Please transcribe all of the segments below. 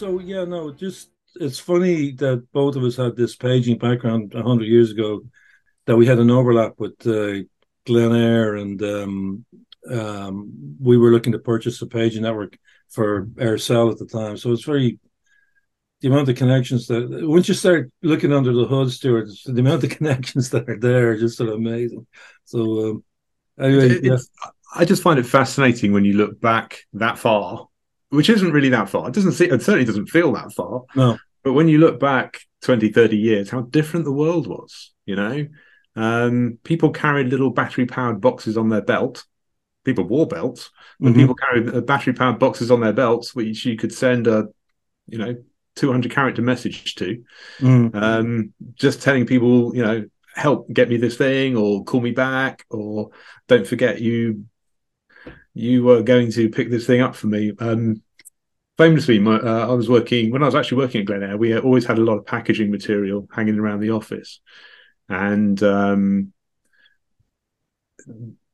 So yeah, no, just it's funny that both of us had this paging background hundred years ago. That we had an overlap with uh, Glenair, and um, um, we were looking to purchase a paging network for Eircell at the time. So it's very the amount of connections that once you start looking under the hood, Stuart, the amount of connections that are there are just sort of amazing. So um, anyway, yeah. I just find it fascinating when you look back that far, which isn't really that far. It doesn't see, it certainly doesn't feel that far. No. But when you look back 20, 30 years, how different the world was, you know? Um, people carried little battery powered boxes on their belt. People wore belts, but mm-hmm. people carried battery powered boxes on their belts, which you could send a, you know, 200 character message to, mm. um, just telling people, you know, help get me this thing or call me back or don't forget you you were going to pick this thing up for me. Um, famously, my, uh, I was working when I was actually working at Glenair. We always had a lot of packaging material hanging around the office, and um,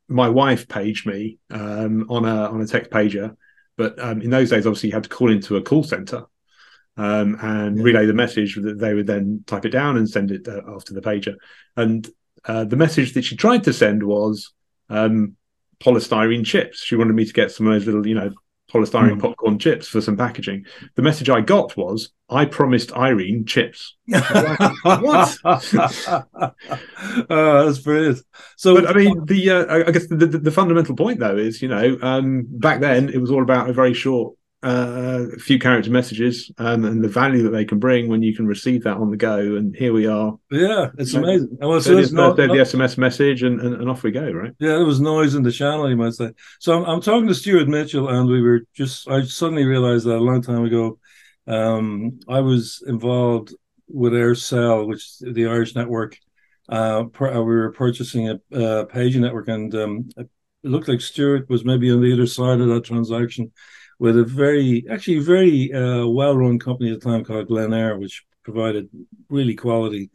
my wife paged me um, on a on a text pager. But um, in those days, obviously, you had to call into a call center um, and yeah. relay the message. That they would then type it down and send it uh, after the pager. And uh, the message that she tried to send was um, polystyrene chips. She wanted me to get some of those little, you know, polystyrene mm. popcorn chips for some packaging. The message I got was, "I promised Irene chips." what? oh, that's brilliant. So, but, I mean, the uh, I guess the, the, the, fundamental point though is, you know, um, back then it was all about a very short uh, a few character messages um, and the value that they can bring when you can receive that on the go. And here we are. Yeah, it's you know, amazing. Well, so it's not, the SMS message, and, and, and, off we go, right? Yeah, there was noise in the channel, you might say. So I'm, I'm talking to Stuart Mitchell, and we were just, I suddenly realized that a long time ago, um, I was involved with Eircell, which is the Irish network. Uh, uh, we were purchasing a, a paging network, and um, it looked like Stuart was maybe on the other side of that transaction with a very, actually very uh, well-run company at the time called Glenair, which provided really quality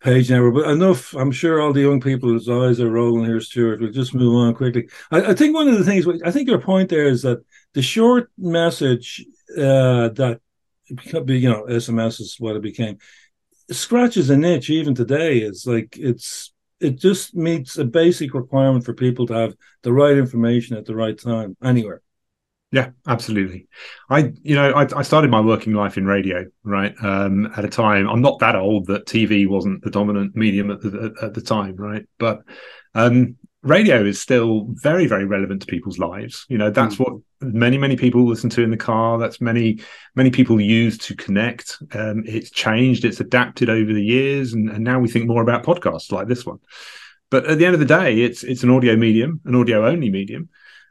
page network. But enough, I'm sure all the young people's eyes are rolling here, Stuart. We'll just move on quickly. I, I think one of the things, I think your point there is that the short message uh, that, you know, SMS is what it became, scratches an itch even today. It's like, it's, it just meets a basic requirement for people to have the right information at the right time anywhere. Yeah, absolutely. I, you know, I, I, started my working life in radio, right? Um, at a time, I'm not that old that TV wasn't the dominant medium at the, at the time, right? But um, radio is still very, very relevant to people's lives. You know, that's mm. what many, many people listen to in the car. That's many, many people use to connect. Um, it's changed, it's adapted over the years, and, and now we think more about podcasts like this one. But at the end of the day, it's it's an audio medium, an audio only medium.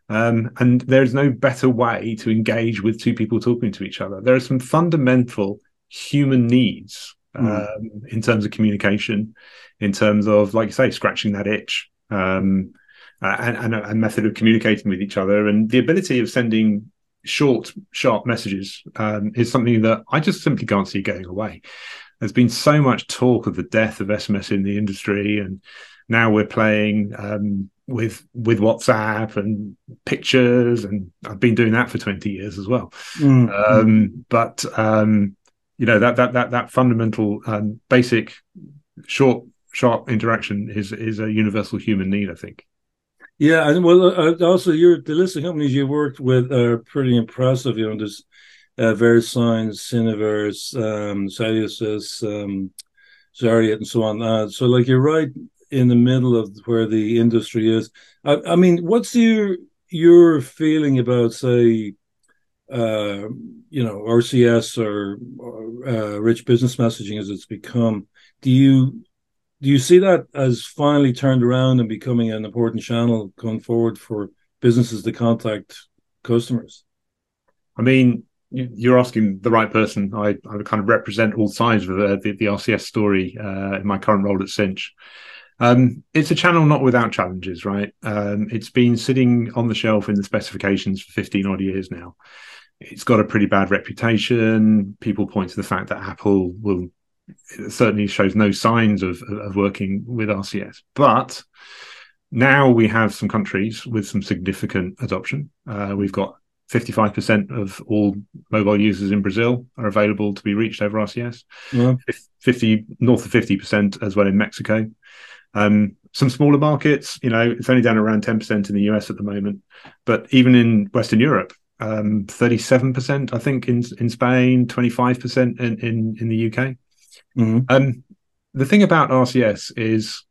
Um, and there's no better way to engage with two people talking to each other. There are some fundamental human needs mm. um, in terms of communication, in terms of, like you say, scratching that itch, um, and, and a, a, method of communicating with each other, and the ability of sending short, sharp messages um, is something that I just simply can't see going away. There's been so much talk of the death of SMS in the industry, and now we're playing um, with with WhatsApp and pictures, and I've been doing that for twenty years as well. Mm. Um, but um, you know that that that that fundamental um, basic short sharp interaction is is a universal human need, I think. Yeah, and well, uh, uh also your the list of companies you worked with are pretty impressive. You know, there's uh, VeriSign, Syniverse, um, Celsius, um, Zariat, and so on. Uh, so, like you're right in the middle of where the industry is. I, I mean, what's your your feeling about, say, uh, you know, RCS or, uh, rich business messaging as it's become? Do you do you see that as finally turned around and becoming an important channel going forward for businesses to contact customers? I mean, you're asking the right person. I, I kind of represent all sides of the, the, the RCS story uh, in my current role at Sinch. Um, it's a channel not without challenges, right? Um, it's been sitting on the shelf in the specifications for 15 odd years now. It's got a pretty bad reputation. People point to the fact that Apple will certainly shows no signs of, of working with RCS. But now we have some countries with some significant adoption. Uh, we've got 55% of all mobile users in Brazil are available to be reached over RCS. Yeah. 50 north of 50% as well in Mexico. Um, some smaller markets, you know, it's only down around 10% in the US at the moment. But even in Western Europe, um, 37%, I think, in in Spain, 25% in, in, in the UK. Mm-hmm. Um, the thing about RCS is,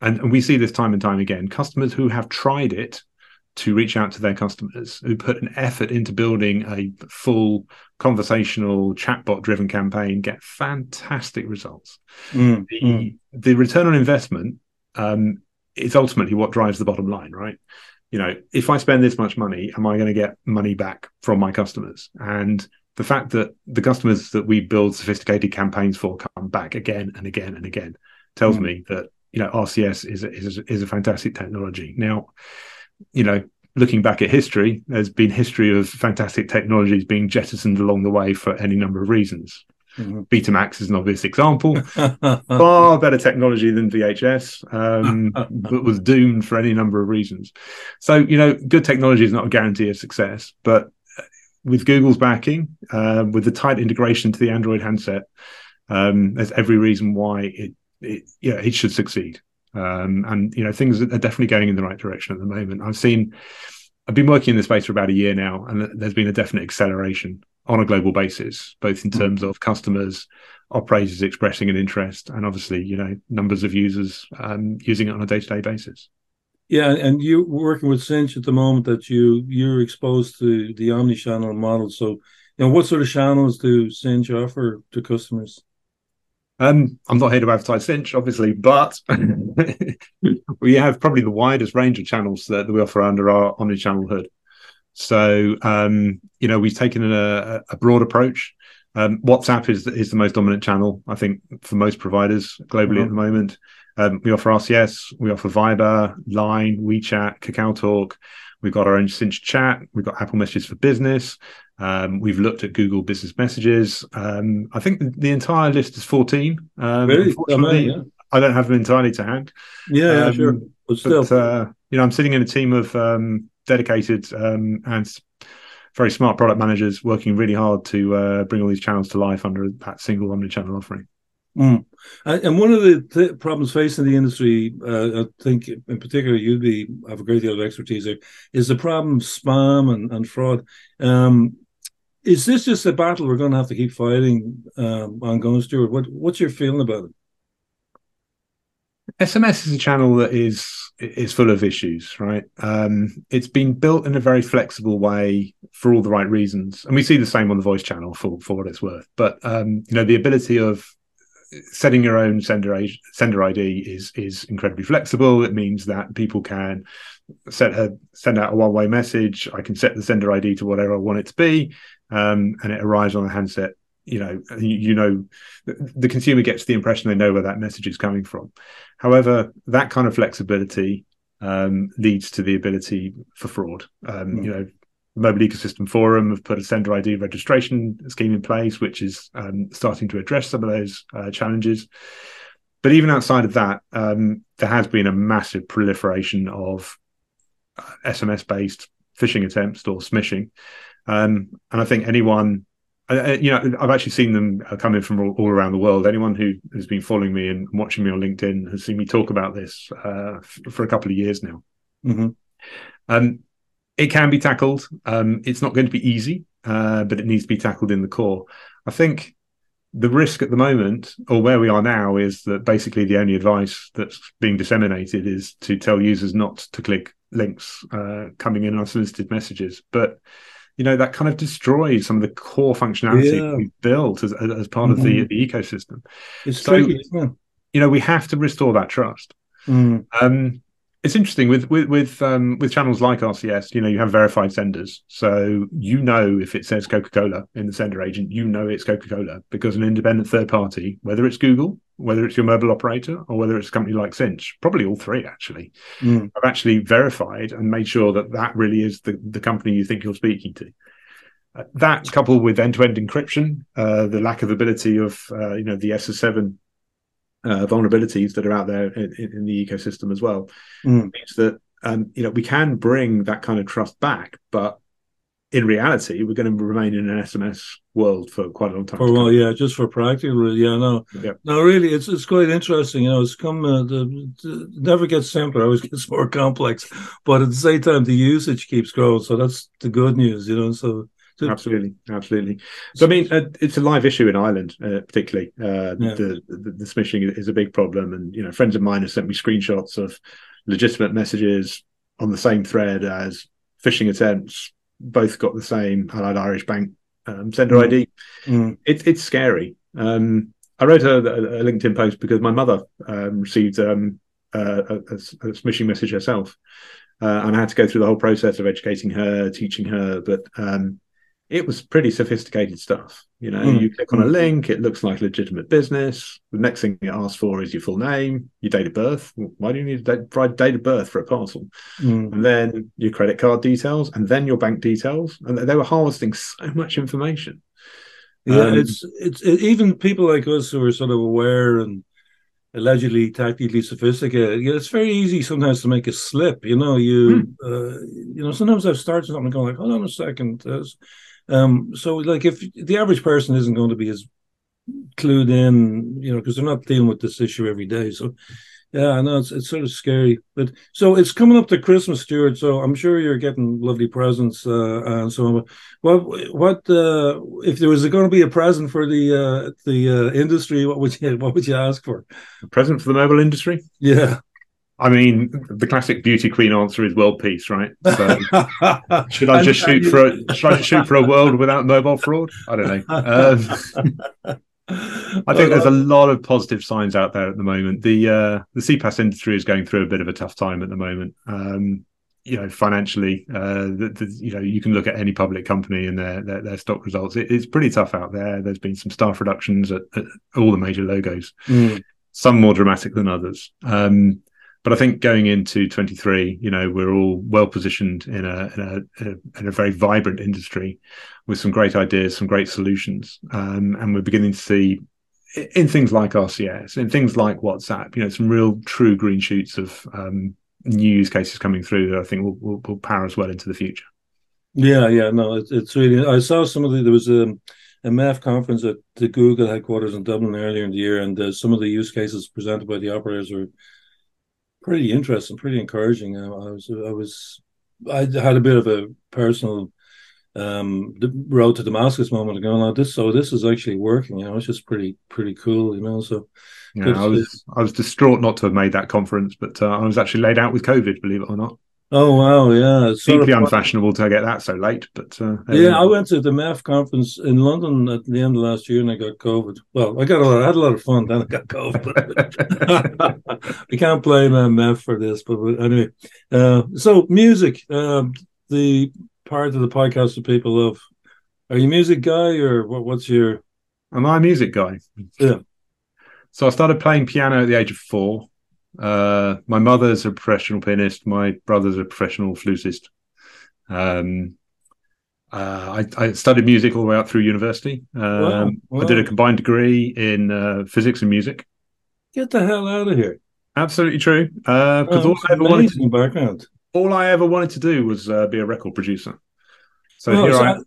and, and we see this time and time again, customers who have tried it to reach out to their customers, who put an effort into building a full conversational chatbot driven campaign, get fantastic results. Mm, the, mm. the return on investment um, is ultimately what drives the bottom line, right? You know, if I spend this much money, am I going to get money back from my customers? And the fact that the customers that we build sophisticated campaigns for come back again and again and again tells mm. me that you know RCS is is is a fantastic technology. Now, you know, looking back at history, there's been history of fantastic technologies being jettisoned along the way for any number of reasons. Mm-hmm. Betamax is an obvious example. Far better technology than VHS, um, but was doomed for any number of reasons. So, you know, good technology is not a guarantee of success, but with Google's backing, uh, with the tight integration to the Android handset, um, there's every reason why it, it yeah, it should succeed. Um, and you know things are definitely going in the right direction at the moment. I've seen, I've been working in this space for about a year now, and there's been a definite acceleration on a global basis, both in hmm. terms of customers, operators expressing an interest, and obviously you know numbers of users um, using it on a day to day basis. Yeah, and you're working with Sinch at the moment that you you're exposed to the omni-channel model. So, you know, what sort of channels do Sinch offer to customers? Um, I'm not here to advertise Sinch, obviously, but we have probably the widest range of channels that, that we offer under our omni-channel hood. So, um, you know, we've taken a, a broad approach. Um, WhatsApp is is the most dominant channel, I think, for most providers globally mm-hmm. at the moment. Um, we offer RCS, we offer Viber, Line, WeChat, Kakao Talk. We've got our own Sinch chat. We've got Apple Messages for Business. Um, we've looked at Google Business Messages. Um, I think the, the, entire list is 14. Um, really? Unfortunately, yeah. I don't have them entirely to hand. Yeah, yeah sure. Um, but, but uh, you know, I'm sitting in a team of um, dedicated um, and very smart product managers working really hard to uh, bring all these channels to life under that single omni-channel offering. Mm. And one of the th- problems facing the industry, uh, I think in particular you'd be have a great deal of expertise there, is the problem of spam and, and fraud. Um, is this just a battle we're going to have to keep fighting um, ongoing, Stuart? What, what's your feeling about it? SMS is a channel that is is full of issues, right? Um, it's been built in a very flexible way for all the right reasons, and we see the same on the voice channel for for what it's worth. But um, you know, the ability of setting your own sender sender ID is is incredibly flexible. It means that people can set a send out a one way message. I can set the sender ID to whatever I want it to be, um, and it arrives on the handset. You know, you, you know, the, the consumer gets the impression they know where that message is coming from. However, that kind of flexibility um, leads to the ability for fraud. Um, mm. You know, the Mobile Ecosystem Forum have put a sender ID registration scheme in place, which is um, starting to address some of those uh, challenges. But even outside of that, um, there has been a massive proliferation of SMS based phishing attempts or smishing. Um, and I think anyone, uh, you know, I've actually seen them come in from all, all, around the world. Anyone who has been following me and watching me on LinkedIn has seen me talk about this uh, f- for a couple of years now. Mm-hmm. Um, it can be tackled. Um, it's not going to be easy, uh, but it needs to be tackled in the core. I think the risk at the moment, or where we are now, is that basically the only advice that's being disseminated is to tell users not to click links uh, coming in unsolicited messages. But you know that kind of destroys some of the core functionality yeah. we've built as, as part mm-hmm. of the, mm-hmm. the ecosystem. It's so, tricky, you know, we have to restore that trust. Mm. Um, it's interesting with with with um, with channels like RCS. You know, you have verified senders, so you know if it says Coca Cola in the sender agent, you know it's Coca Cola because an independent third party, whether it's Google, whether it's your mobile operator, or whether it's a company like Sinch, probably all three actually, mm. have actually verified and made sure that that really is the the company you think you're speaking to. Uh, that coupled with end-to-end encryption, uh, the lack of ability of uh, you know the SS7 uh, vulnerabilities that are out there in, in the ecosystem as well mm. means that um, you know we can bring that kind of trust back, but in reality, we're going to remain in an SMS world for quite a long time. For while, yeah, just for practical, yeah, no, Yeah. no, really, it's it's quite interesting. You know, it's come uh, the, the never gets simpler, always gets more complex, but at the same time, the usage keeps growing. So that's the good news, you know. So, so Absolutely, absolutely. So I mean, uh, it's a live issue in Ireland, uh, particularly. Uh, Yeah. the, the the smishing is a big problem, and you know, friends of mine have sent me screenshots of legitimate messages on the same thread as phishing attempts. Both got the same Allied Irish Bank um, sender Mm. ID. mm, It, it's scary. Um, I wrote a, a LinkedIn post because my mother um, received um, a, a, a smishing message herself, uh, and I had to go through the whole process of educating her, teaching her. But um, it was pretty sophisticated stuff. You know, Mm. you click on a Mm. link, it looks like legitimate business. The next thing it asks for is your full name, your date of birth. Why do you need to provide date of birth for a parcel? mm. And then your credit card details, and then your bank details. And they were harvesting so much information. Yeah, Um, it's it's it, even people like us who are sort of aware and allegedly tactically sophisticated. Yeah, it's very easy sometimes to make a slip. You know, you uh, you know sometimes I've started something going like, hold on a second. there's- Um, so like if the average person isn't going to be as clued in, you know, because they're not dealing with this issue every day. So yeah, I know it's it's sort of scary. But so it's coming up to Christmas, Stuart. So I'm sure you're getting lovely presents uh, and so on. But what what uh, if there was going to be a present for the uh, the uh, industry? What would you what would you ask for? A present for the mobile industry? Yeah. I mean, the classic beauty queen answer is world peace, right? So should I just shoot for a should I just shoot for a world without mobile fraud? I don't know. Um, I think there's a lot of positive signs out there at the moment. The uh, the CPaaS industry is going through a bit of a tough time at the moment. Um, you know, financially, uh, the, the, you know, you can look at any public company and their their, their stock results. It, it's pretty tough out there. There's been some staff reductions at, at all the major logos Mm, some more dramatic than others. Um, but I think going into 23, you know, we're all well positioned in a, in a, in a, in a very vibrant industry with some great ideas, some great solutions. Um, and we're beginning to see in things like RCS, in things like WhatsApp, you know, some real true green shoots of um, new use cases coming through that I think will, will, will power us well into the future. yeah, yeah. No, it, it's really. I saw some of the. There was a a MEF conference at the Google headquarters in Dublin earlier in the year, and uh, some of the use cases presented by the operators were pretty interesting, pretty encouraging. Uh, I was, I was, I had a bit of a personal um the road to Damascus moment going on this so this is actually working you know it's just pretty pretty cool you know so yeah, I was I was distraught not to have made that conference, but uh, I was actually laid out with COVID, believe it or not. Oh wow yeah it's sort Deeply of- unfashionable to get that so late, but uh, Yeah. I went to the MEF conference in London at the end of last year, and I got COVID. Well, I got a lot, I had a lot of fun. Then I got COVID. we can't blame uh, MEF for this, but anyway. Uh, so music, um, the part of the podcast that people love. Are you a music guy, or what, what's your? Am I a music guy? Yeah. So I started playing piano at the age of four. Uh, my mother's a professional pianist. My brother's a professional flutist. Um, uh, I, I studied music all the way up through university. Um, Wow, I did a combined degree in uh, physics and music. Get the hell out of here! Absolutely true. Uh because Oh, all I ever wanted, to, background. all I ever wanted to do was uh, be a record producer. So Oh, here so I I-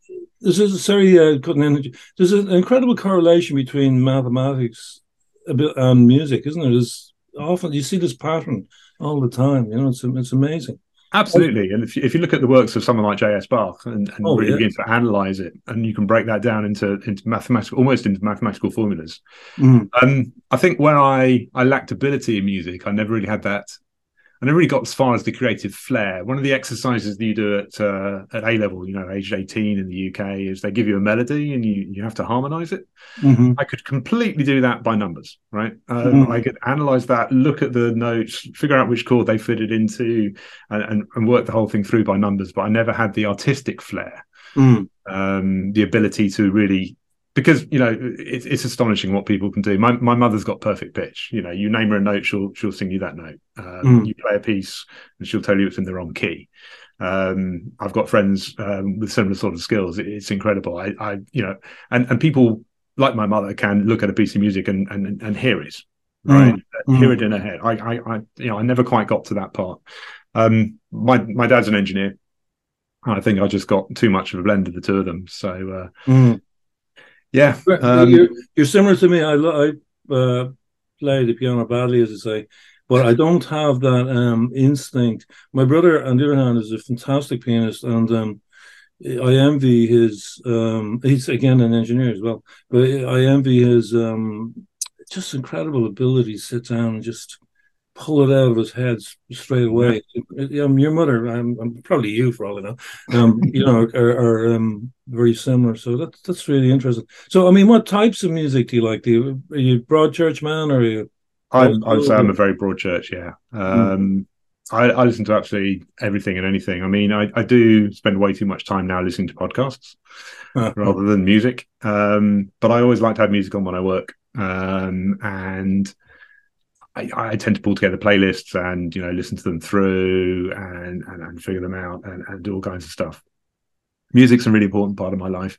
this is sorry, uh, cutting energy. There's an incredible correlation between mathematics a bit and music, isn't there? There's often you see this pattern all the time. You know, it's it's amazing. Absolutely, and if you, if you look at the works of someone like J.S. Bach and, and Oh, really yeah. begin to analyze it, and you can break that down into into mathematical, almost into mathematical formulas. Mm. Um, I think where I I lacked ability in music, I never really had that. I never really got as far as the creative flair. One of the exercises that you do at uh, at A level, you know, aged eighteen in the UK, is they give you a melody and you you have to harmonize it. hmm I could completely do that by numbers, right? Um, Mhm. I could analyze that, look at the notes, figure out which chord they fitted into, and, and, and work the whole thing through by numbers. But I never had the artistic flair, Mm. um, the ability to really, because you know, it's, it's astonishing what people can do. My my mother's got perfect pitch. You know, you name her a note, she'll she'll sing you that note. Um, Mm. You play a piece, and she'll tell you it's in the wrong key. Um, I've got friends um, with similar sort of skills. It, it's incredible. I, I, you know, and and people like my mother can look at a piece of music and and, and hear it, right? Mm. Hear it in her head. I, I, I, you know, I never quite got to that part. Um, my my dad's an engineer. I think I just got too much of a blend of the two of them. So uh, mm. Yeah, um, you're, you're, similar to me. I I uh, play the piano badly, as I say, but I don't have that um, instinct. My brother, on the other hand, is a fantastic pianist, and um, I envy his. Um, he's again an engineer as well, but I envy his um, just incredible ability to sit down and just pull it out of his head straight away. Um, your mother, I'm, I'm, probably you for all I know, um, you know, are, are um, very similar. So that's that's really interesting. So, I mean, what types of music do you like? Do you are you broad church man or are you? I, I would say I'm a very broad church. Yeah. Mm. I, I, listen to absolutely everything and anything. I mean, I, I do spend way too much time now listening to podcasts uh, rather than music. Um, but I always like to have music on when I work. Um, and I, I, tend to pull together playlists and you know listen to them through and and, and figure them out and, and, do all kinds of stuff. Music's a really important part of my life.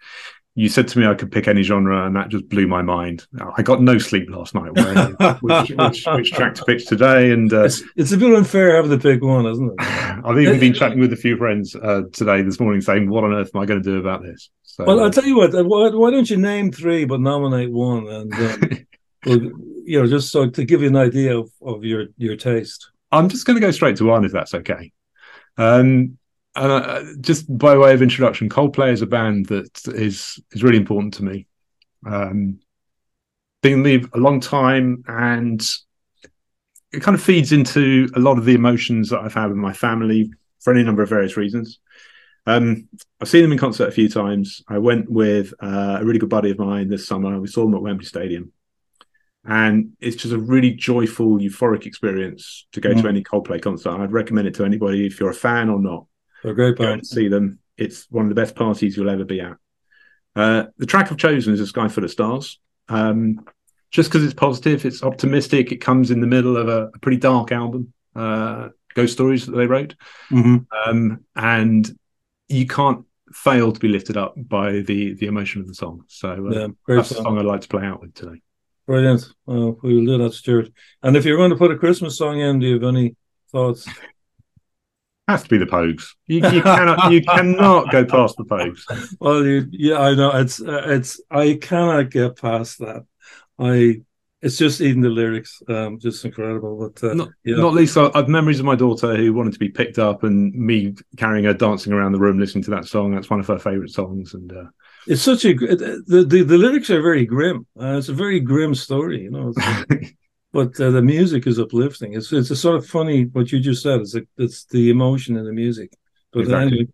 You said to me I could pick any genre, and that just blew my mind. I got no sleep last night. which, which, which, track to pick today? And uh, it's, it's, a bit unfair having to pick one, isn't it? I've even been chatting with a few friends uh, today, this morning, saying, "What on earth am I going to do about this?" So, well, I'll uh, tell you what. Why, why, don't you name three, but nominate one, and um, well, you know, just so to give you an idea of, of your your taste. I'm just going to go straight to one, if that's okay. Um, and just by way of introduction, Coldplay is a band that is is really important to me. Um, been with a long time, and it kind of feeds into a lot of the emotions that I've had with my family for any number of various reasons. Um, I've seen them in concert a few times. I went with uh, a really good buddy of mine this summer. We saw them at Wembley Stadium and it's just a really joyful, euphoric experience to go mm. to any Coldplay concert. I'd recommend it to anybody if you're a fan or not. A great band. see them. It's one of the best parties you'll ever be at. Uh, the track I've chosen is "A Sky Full of Stars." Um, just because it's positive, it's optimistic. It comes in the middle of a, a pretty dark album, uh, Ghost Stories that they wrote, mm-hmm. um, and you can't fail to be lifted up by the the emotion of the song. So uh, yeah, that's song. the song I'd like to play out with today. Brilliant. Well, we will do that, Stuart. And if you're going to put a Christmas song in, do you have any thoughts? Has to be the Pogues. You, you cannot, you cannot go past the Pogues. Well, you, yeah, I know. It's, uh, it's. I cannot get past that. I. It's just even the lyrics, um, just incredible. But uh, not, yeah. not least, I have memories of my daughter who wanted to be picked up, and me carrying her dancing around the room, listening to that song. That's one of her favorite songs, and uh, it's such a the the, the lyrics are very grim. Uh, it's a very grim story, you know. but uh, the music is uplifting. It's it's a sort of funny what you just said. It's like it's the emotion in the music. But exactly. anyway,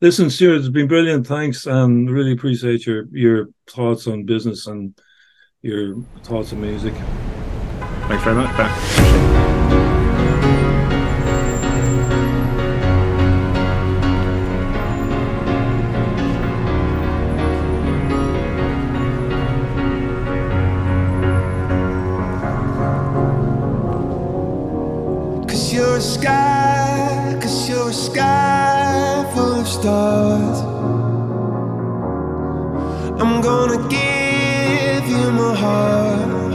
listen, Stuart, it's been brilliant. Thanks, and really appreciate your your thoughts on business and your thoughts on music. Thanks very much, Pat. Sky, cause you're a sky full of stars. I'm gonna give you my heart.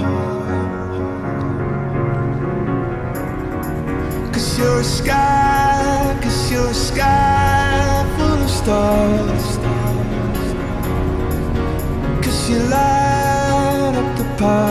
Cause you're a sky, cause you're a sky full of stars. Cause you light up the park.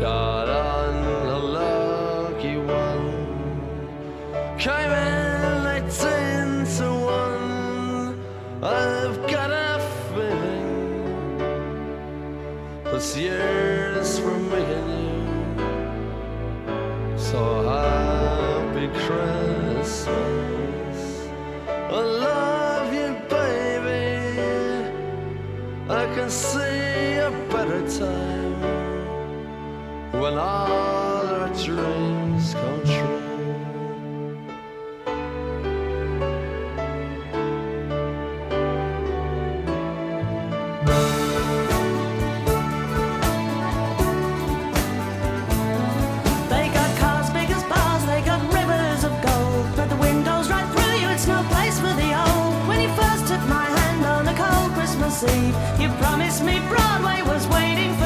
Got hand on a cold Christmas Eve, you promised me Broadway was waiting for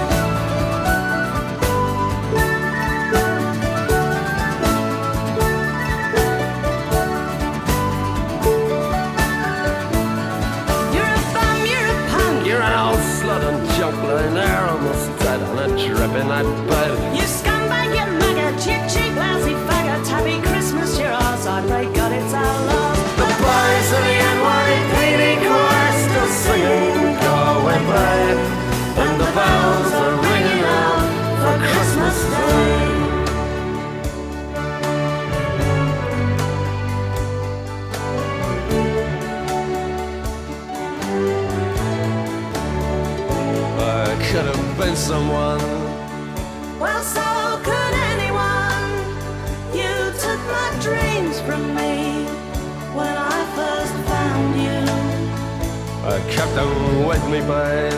That bed. You scumbag, you maggot, you cheap, lousy faggot. Happy Christmas, you're ours. I pray God it's our love. The boys of the NYPD choir still singing "Go Away, Babe," and the bells are ringing out for Christmas Day. I could have been someone I kept them with me, babe.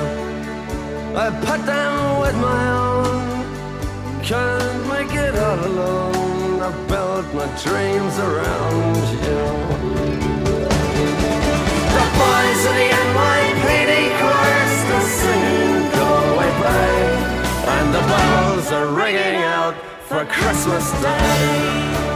I put them with my own. Can't make it all alone. I built my dreams around you. The boys of the NYPD chorus are singing "Go Away, Babe," and the bells are ringing out for Christmas Day.